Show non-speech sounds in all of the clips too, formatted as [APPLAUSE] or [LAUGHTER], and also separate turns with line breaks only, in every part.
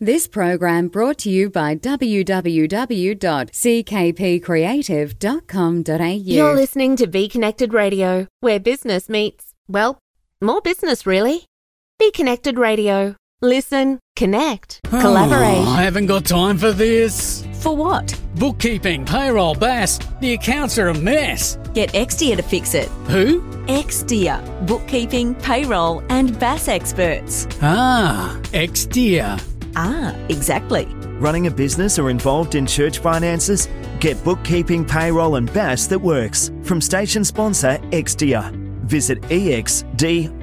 This program brought to you by www.ckpcreative.com.au.
You're listening to Be Connected Radio, where business meets, well, more business really. Be Connected Radio. Listen, connect, collaborate.
Oh, I haven't got time for this.
For what?
Bookkeeping, payroll, BAS. The accounts are a mess.
Get Extia to fix it.
Who?
Extia, bookkeeping, payroll, and BAS experts.
Ah, Extia.
Ah, exactly.
Running a business or involved in church finances? Get bookkeeping, payroll, and BAS that works from station sponsor Exdia. Visit exdia.com.au.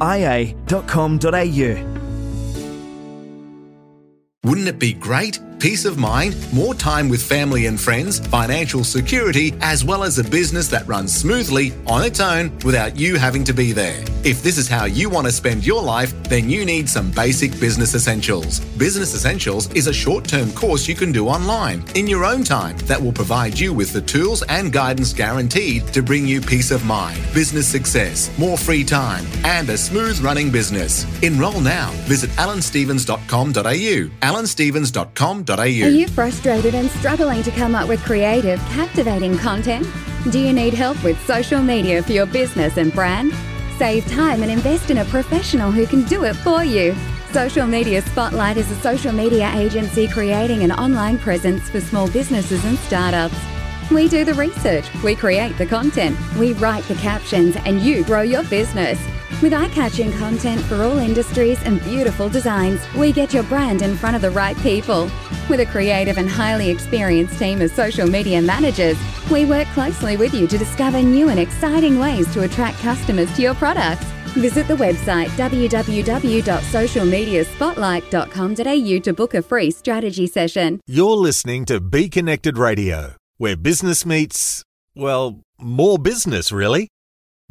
Wouldn't it be great? Peace of mind, more time with family and friends, financial security, as well as a business that runs smoothly on its own without you having to be there. If this is how you want to spend your life, then you need some basic business essentials. Business Essentials is a short term course you can do online in your own time that will provide you with the tools and guidance guaranteed to bring you peace of mind, business success, more free time, and a smooth running business. Enroll now. Visit alanstevens.com.au. alanstevens.com.au.
Are you frustrated and struggling to come up with creative, captivating content? Do you need help with social media for your business and brand? Save time and invest in a professional who can do it for you. Social Media Spotlight is a social media agency creating an online presence for small businesses and startups. We do the research, we create the content, we write the captions, and you grow your business. With eye catching content for all industries and beautiful designs, we get your brand in front of the right people. With a creative and highly experienced team of social media managers, we work closely with you to discover new and exciting ways to attract customers to your products. Visit the website www.socialmediaspotlight.com.au to book a free strategy session.
You're listening to Be Connected Radio, where business meets, well, more business, really.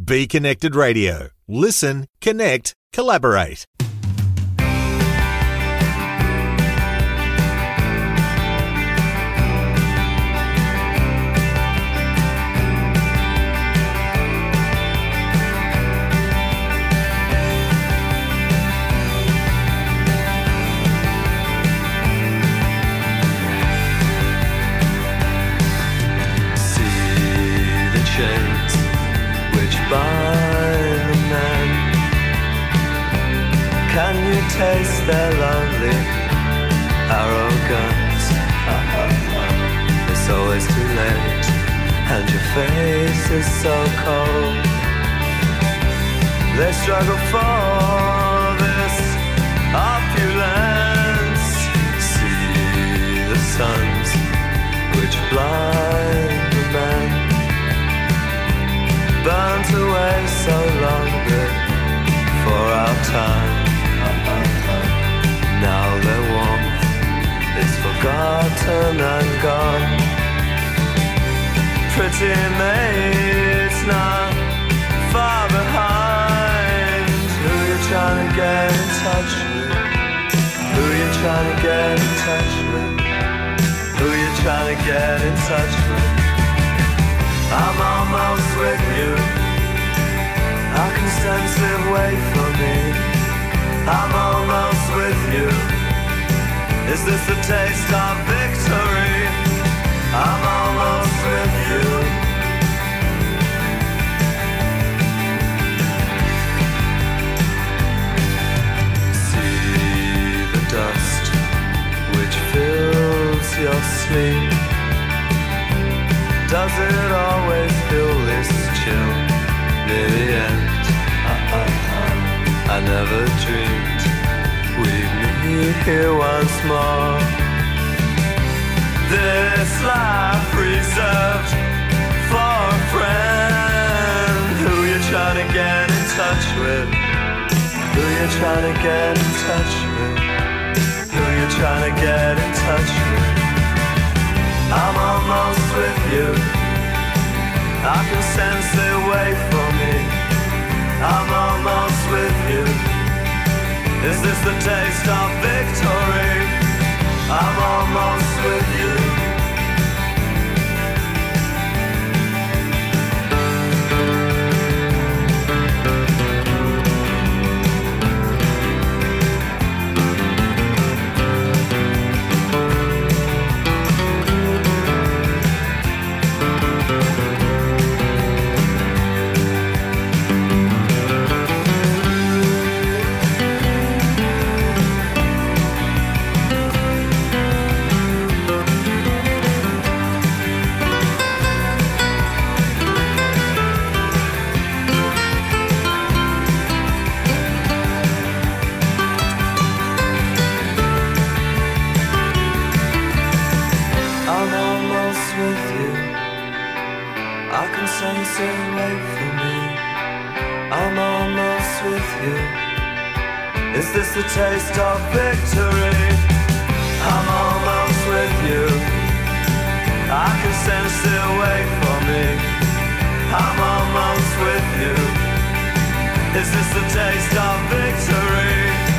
Be Connected Radio. Listen, connect, collaborate.
Face is so cold. They struggle for this opulence. See the suns which blind the man burnt away so long for our time. Now their warmth is forgotten and gone. Pretty maids now far behind. Who you trying to get in touch with? Who you trying to get in touch with? Who you trying to get in touch with? I'm almost with you. I can sense it wait for me. I'm almost with you. Is this the taste of victory? I'm almost sleep. Does it always feel this chill near the end? I never dreamed we'd meet here once more. This life reserved for a friend who you trying to get in touch with. Who you trying to get in touch with? Who you trying to get in touch with? I'm almost with you. I can sense it wait for me. I'm almost with you. Is this the taste of victory? I'm almost with you.
It's the taste of victory. I'm almost with you. I can sense it wait for me. I'm almost with you. Is this the taste of victory?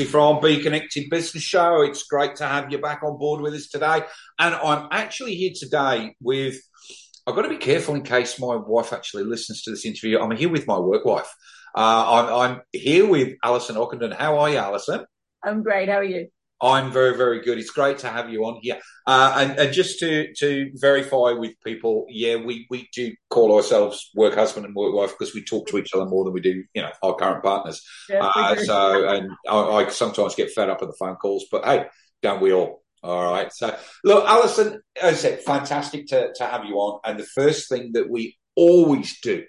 Walmsley from Be Connected Business Show. It's great to have you back on board with us today. And I'm actually here today with, I've got to be careful in case my wife actually listens to this interview. I'm here with my work wife. Uh, I'm, I'm here with Allison Ockenden. How are you, Allison?
I'm great. How are you?
I'm very, very good. It's great to have you on here. Uh, and, and just to, to verify with people, yeah, we, we do call ourselves work husband and work wife because we talk to each other more than we do, you know, our current partners.
We
Uh, so, and I, I sometimes get fed up with the phone calls, but hey, don't we all? All right. So, look, Allison, as I said, fantastic to, to have you on. And the first thing that we always do,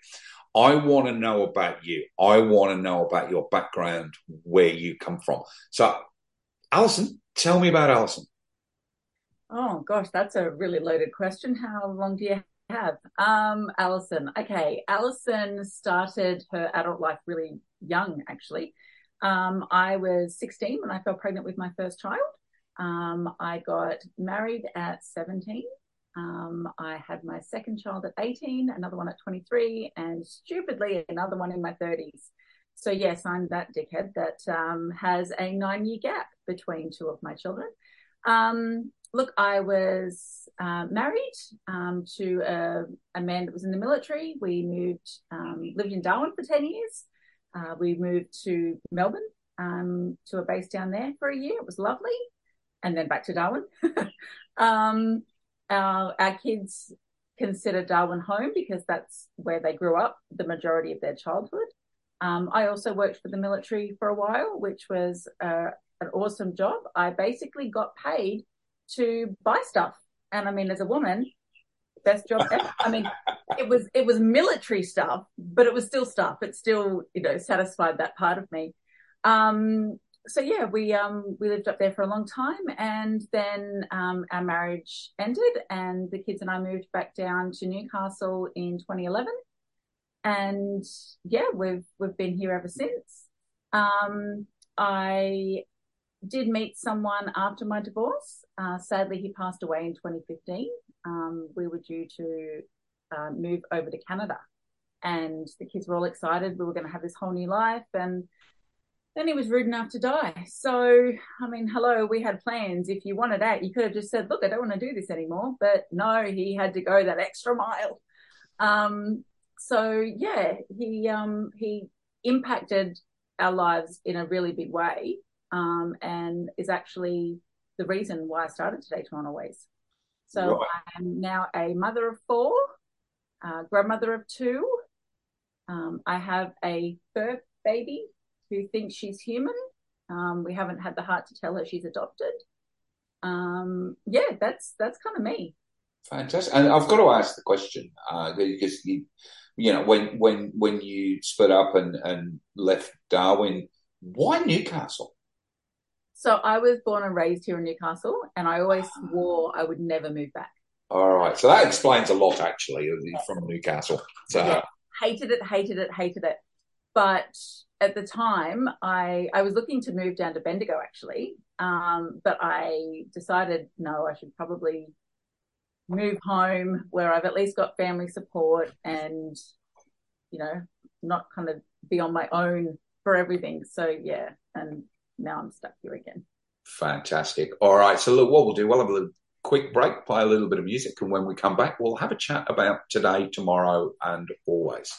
I want to know about you. I want to know about your background, where you come from. So, Allison, tell me about Allison.
Oh gosh, that's a really loaded question. How long do you have? Um, Allison. Okay, Allison started her adult life really young, actually. Um, I was 16 when I fell pregnant with my first child. Um, I got married at 17. Um, I had my second child at 18, another one at 23, and stupidly another one in my 30s. So yes, I'm that dickhead that um, has a nine-year gap between two of my children. Um, look, I was uh, married um, to a, a man that was in the military. We moved, um, lived in Darwin for 10 years. Uh, we moved to Melbourne um, to a base down there for a year. It was lovely. And then back to Darwin. [LAUGHS] um, our, our kids consider Darwin home because that's where they grew up the majority of their childhood. Um, I also worked for the military for a while, which was uh, an awesome job. I basically got paid to buy stuff. And I mean, as a woman, best job ever. I mean, [LAUGHS] it was it was military stuff, but it was still stuff. It still, you know, satisfied that part of me. Um, so yeah, we um we lived up there for a long time, and then um, our marriage ended, and the kids and I moved back down to Newcastle in 2011, and yeah, we've we've been here ever since. Um, I did meet someone after my divorce. Uh, sadly, he passed away in 2015. Um, we were due to uh, move over to Canada, and the kids were all excited. We were going to have this whole new life, and then he was rude enough to die. So, I mean, hello, we had plans. If you wanted out, you could have just said, "Look, I don't want to do this anymore." But no, he had to go that extra mile. Um, so yeah, he um, he impacted our lives in a really big way um, and is actually the reason why I started Today Tomorrow Always. So
Right.
I'm now a mother of four, uh, grandmother of two. Um, I have a fur baby who thinks she's human. Um, we haven't had the heart to tell her she's adopted. Um, yeah, that's that's kind of me.
Fantastic. And I've got to ask the question uh, because you, you know, when when when you split up and and left Darwin, why Newcastle?
So I was born and raised here in Newcastle, and I always swore I would never move back.
All right, so that explains a lot actually from Newcastle. So
Yeah. Hated it, hated it, hated it. But at the time, I I was looking to move down to Bendigo actually, um, but I decided no, I should probably move home where I've at least got family support and you know not kind of be on my own for everything. So yeah, and now I'm stuck here again.
fantastic. All right, so look, what we'll do, we'll have a little
quick break, play a little bit of music, and when we come back, we'll have a chat about today, tomorrow, and always.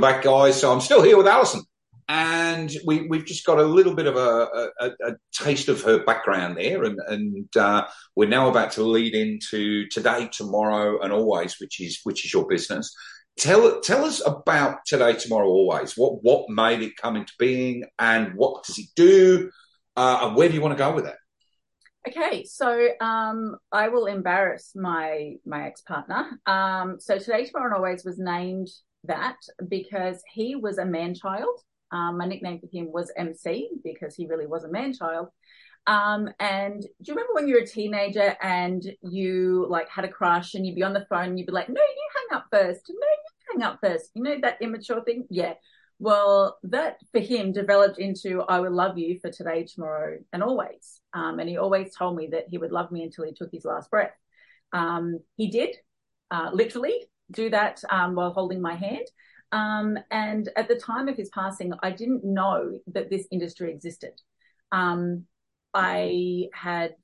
Back,
guys. So I'm still here with Allison, and we, we've just got a little bit of a, a, a taste of her background there, and, and uh, we're now about to lead into today, tomorrow, and always, which is which is your business. Tell tell us about today, tomorrow, always. What what made it come into being, and what does it do, uh, and where do you want to go with it?
Okay, so um, I will embarrass my my ex partner. Um, so today, tomorrow, and always was named that because he was a man child. Um, my nickname for him was MC because he really was a man child. Um, and do you remember when you were a teenager and you like had a crush and you'd be on the phone and you'd be like, no, you hang up first. No, you hang up first. You know, that immature thing? Yeah. Well, that for him developed into I will love you for today, tomorrow, and always. Um, and he always told me that he would love me until he took his last breath. Um, he did, uh, literally do that um, while holding my hand. Um, and at the time of his passing, I didn't know that this industry existed. Um, I had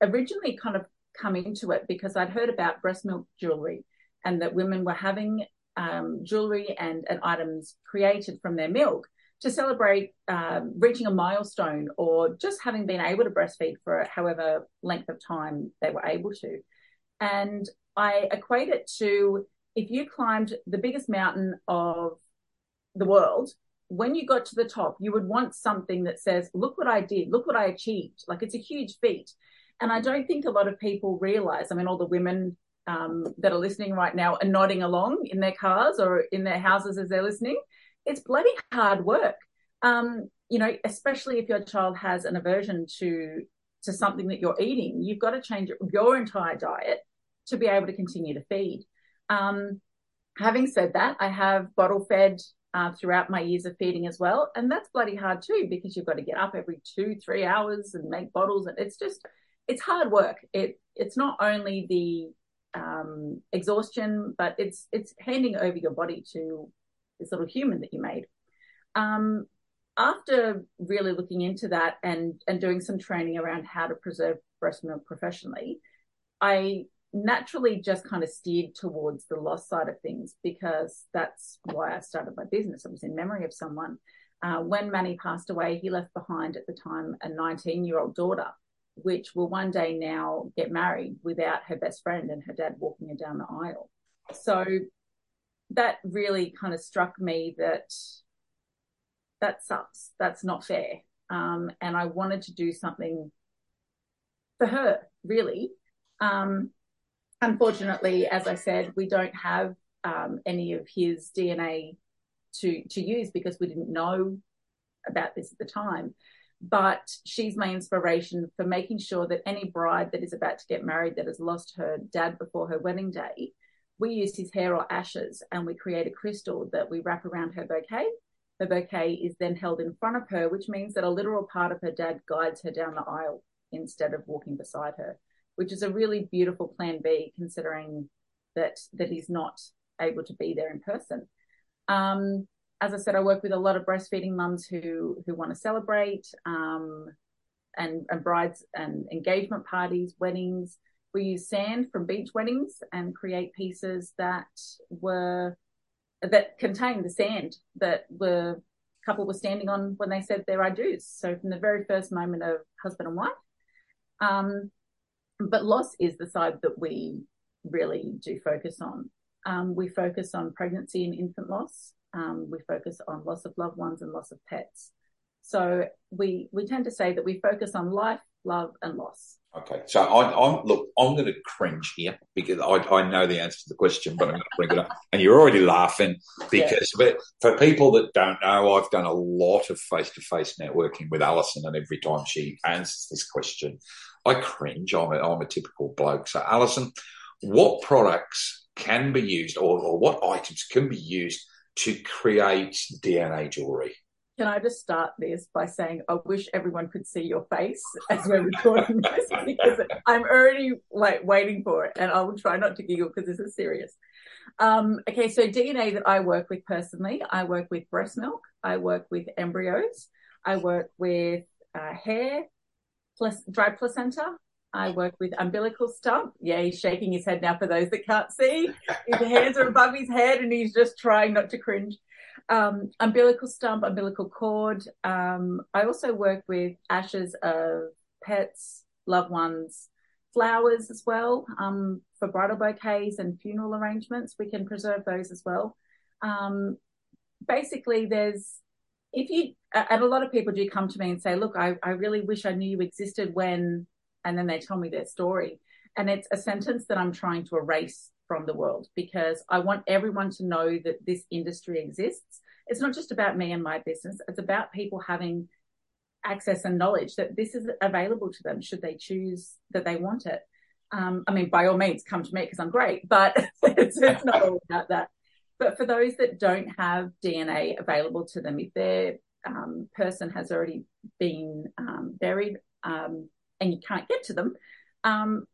originally kind of come into it because I'd heard about breast milk jewelry and that women were having um, jewelry and, and, items created from their milk to celebrate um, reaching a milestone or just having been able to breastfeed for however length of time they were able to. And I equate it to if you climbed the biggest mountain of the world, when you got to the top, you would want something that says, look what I did, look what I achieved. Like it's a huge feat. And I don't think a lot of people realize, I mean, all the women um, that are listening right now are nodding along in their cars or in their houses as they're listening. It's bloody hard work. Um, you know, especially if your child has an aversion to to something that you're eating, you've got to change your entire diet to be able to continue to feed. Um, having said that, I have bottle fed uh, throughout my years of feeding as well, and that's bloody hard too because you've got to get up every two, three hours and make bottles, and it's just it's hard work. It it's not only the um, exhaustion, but it's it's handing over your body to this little human that you made. Um, after really looking into that and and doing some training around how to preserve breast milk professionally, I naturally just kind of steered towards the loss side of things because that's why I started my business. It was in memory of someone. Uh, when Manny passed away, he left behind at the time a 19 year old daughter, which will one day now get married without her best friend and her dad walking her down the aisle. So that really kind of struck me that that sucks. That's not fair. Um, and I wanted to do something for her, really. Um, unfortunately, as I said, we don't have um, any of his DNA to to use because we didn't know about this at the time. But she's my inspiration for making sure that any bride that is about to get married that has lost her dad before her wedding day, we use his hair or ashes and we create a crystal that we wrap around her bouquet. Her bouquet is then held in front of her, which means that a literal part of her dad guides her down the aisle instead of walking beside her which is a really beautiful plan B considering that that he's not able to be there in person. Um, as I said, I work with a lot of breastfeeding mums who who want to celebrate um, and, and brides and engagement parties, weddings. We use sand from beach weddings and create pieces that were that contain the sand that the couple were standing on when they said their I do's. So from the very first moment of husband and wife. Um, but loss is the side that we really do focus on. Um, we focus on pregnancy and infant loss. Um, we focus on loss of loved ones and loss of pets. So we we tend to say that we focus on life, love, and loss.
Okay, so I, am look. I'm going to cringe here because I, I know the answer to the question, but I'm going to bring it up, [LAUGHS] and you're already laughing because. Yeah. But for people that don't know, I've done a lot of face-to-face networking with Allison, and every time she answers this question, I cringe. I'm a, I'm a typical bloke. So, Allison, what products can be used or, or what items can be used to create DNA jewelry?
Can I just start this by saying I wish everyone could see your face as we're recording this [LAUGHS] because I'm already like waiting for it, and I will try not to giggle because this is serious. Um, okay, so DNA that I work with personally, I work with breast milk, I work with embryos, I work with uh, hair, dry placenta, I work with Umbilical Stump. Yeah, he's shaking his head now for those that can't see. His hands are above his head and he's just trying not to cringe. Um, umbilical Stump, umbilical cord. Um, I also work with ashes of pets, loved ones, flowers as well um, for bridal bouquets and funeral arrangements. We can preserve those as well. Um, basically, there's if you and a lot of people do come to me and say, "Look, I, I really wish I knew you existed when," and then they tell me their story, and it's a sentence that I'm trying to erase from the world because I want everyone to know that this industry exists. It's not just about me and my business; it's about people having access and knowledge that this is available to them should they choose that they want it. Um, I mean, by all means, come to me because I'm great, but [LAUGHS] it's, it's not all about that. But for those that don't have DNA available to them, if their um, person has already been um, buried um, and you can't get to them, um,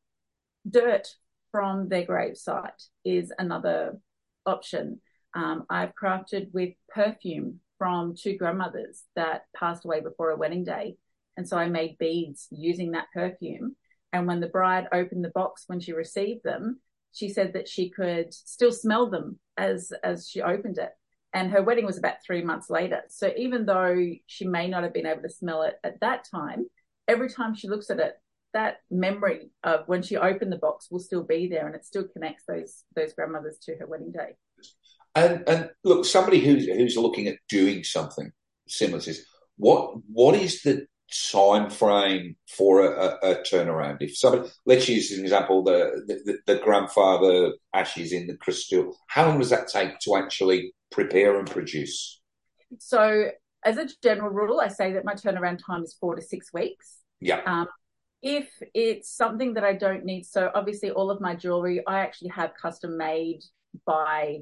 dirt from their gravesite is another option. Um, I've crafted with perfume from two grandmothers that passed away before a wedding day. And so I made beads using that perfume. And when the bride opened the box when she received them, she said that she could still smell them as as she opened it. And her wedding was about three months later. So even though she may not have been able to smell it at that time, every time she looks at it, that memory of when she opened the box will still be there and it still connects those those grandmothers to her wedding day.
And and look, somebody who's who's looking at doing something similar to this, what what is the time frame for a, a, a turnaround? If somebody, let's use an example the, the the grandfather ashes in the crystal, how long does that take to actually prepare and produce?
So, as a general rule, I say that my turnaround time is four to six weeks.
Yeah.
Um, if it's something that I don't need, so obviously all of my jewelry I actually have custom made by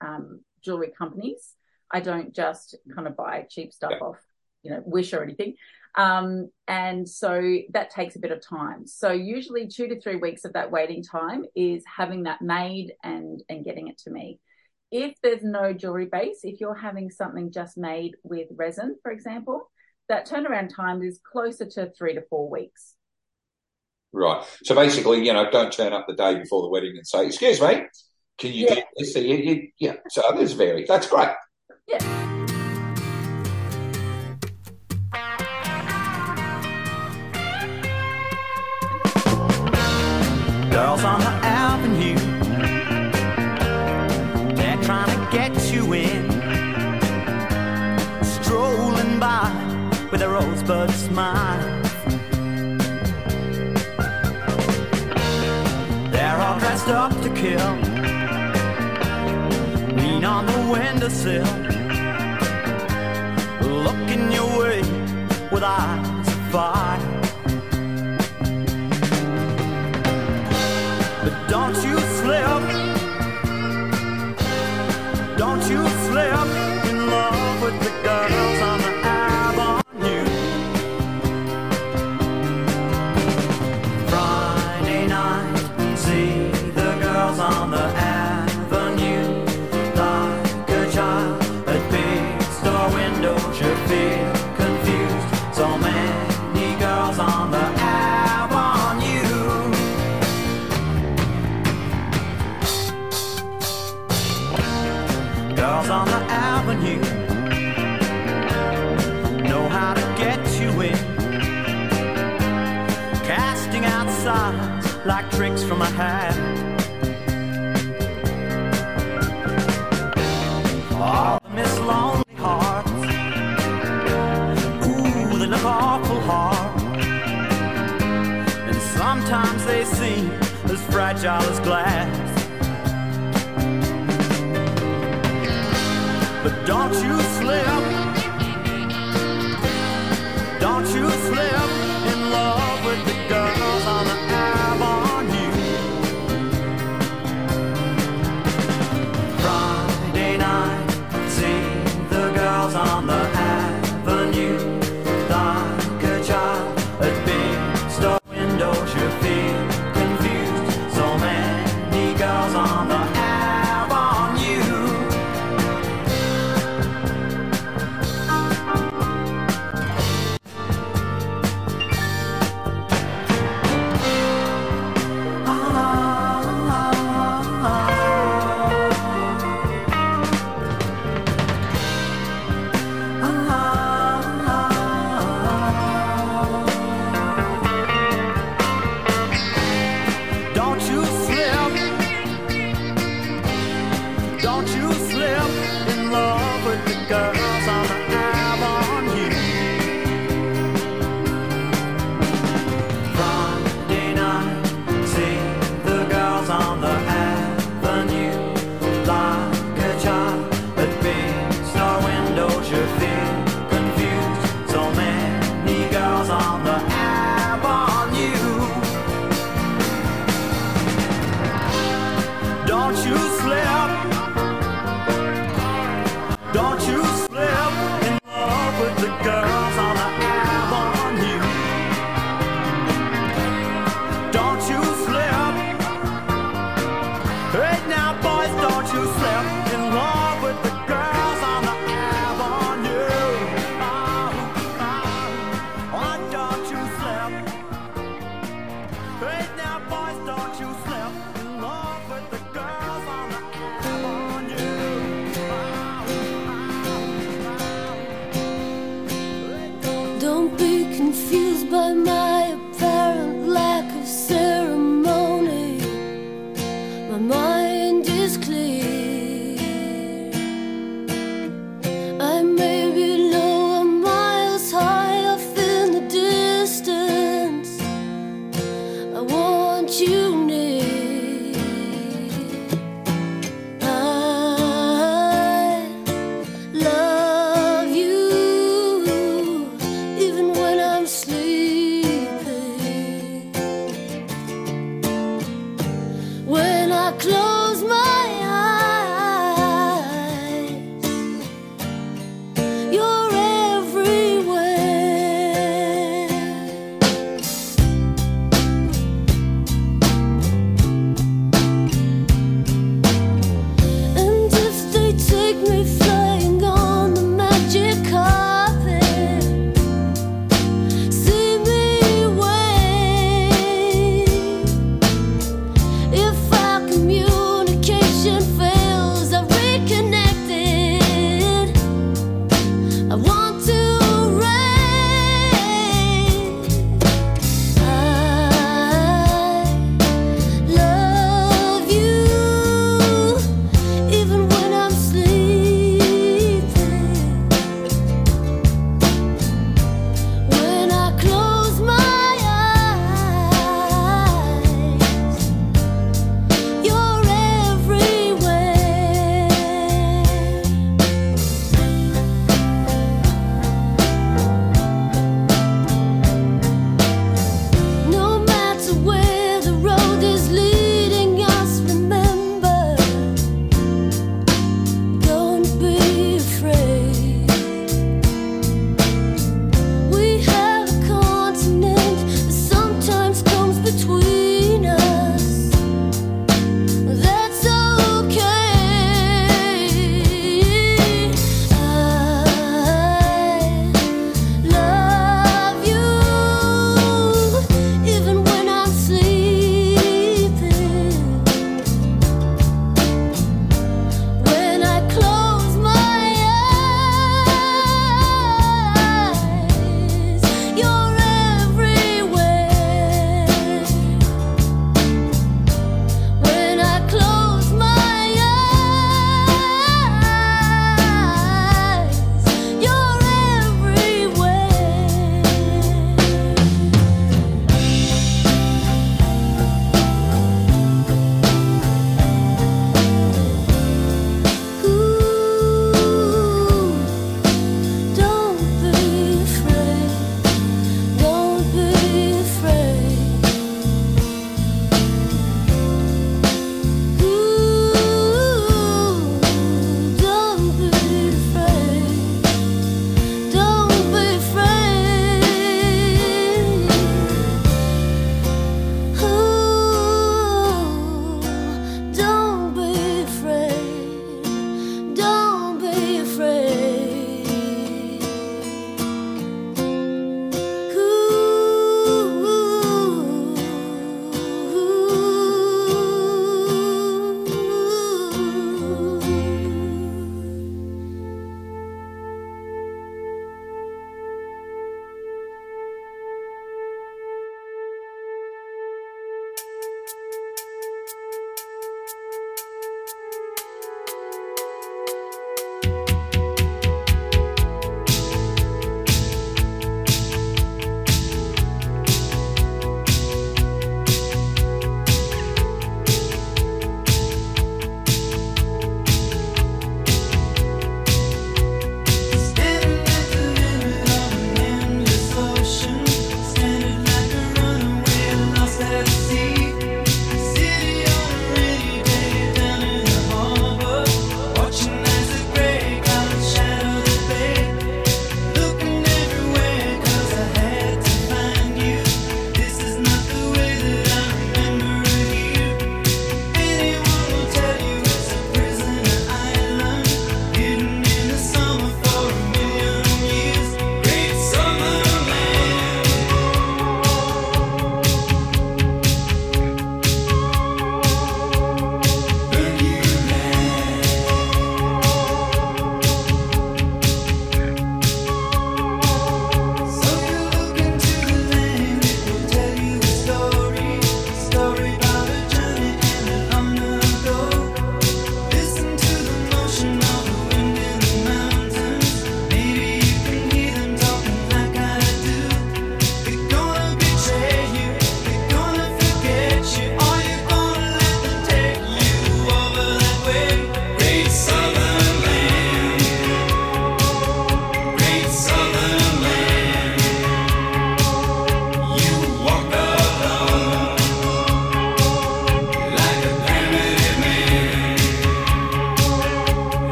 um, jewelry companies. I don't just kind of buy cheap stuff
Yeah.
off, you know, Wish or anything. Um, and so that takes a bit of time. So usually two to three weeks of that waiting time is having that made and and getting it to me. If there's no jewelry base, if you're having something just made with resin, for example, that turnaround time is closer to three to four weeks.
Right. So basically, you know, don't turn up the day before the wedding and say, "Excuse me, can you
Yeah.
do this?" So you, you, yeah. So others vary. That's great.
Yeah.
Rosebud smile. They're all dressed up to kill. Lean on the windowsill, looking your way with eyes of fire. But don't you slip, don't you slip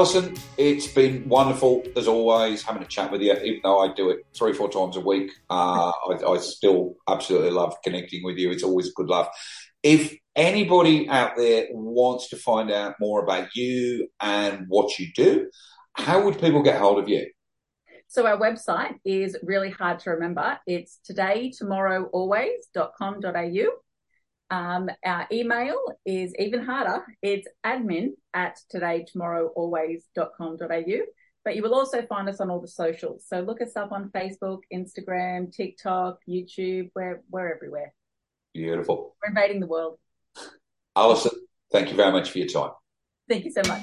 Allison, it's been wonderful as always having a chat with you. Even though I do it three, four times a week, uh, [LAUGHS] I, I still absolutely love connecting with you. It's always good love. If anybody out there wants to find out more about you and what you do, how would people get hold of you?
So our website is really hard to remember. It's todaytomorrowalways.com.au. Um, our email is even harder. It's admin at todaytomorrowalways.com.au. But you will also find us on all the socials. So look us up on Facebook, Instagram, TikTok, YouTube. We're, we're everywhere.
Beautiful.
We're invading the world.
Allison, thank you very much for your time.
Thank you so much.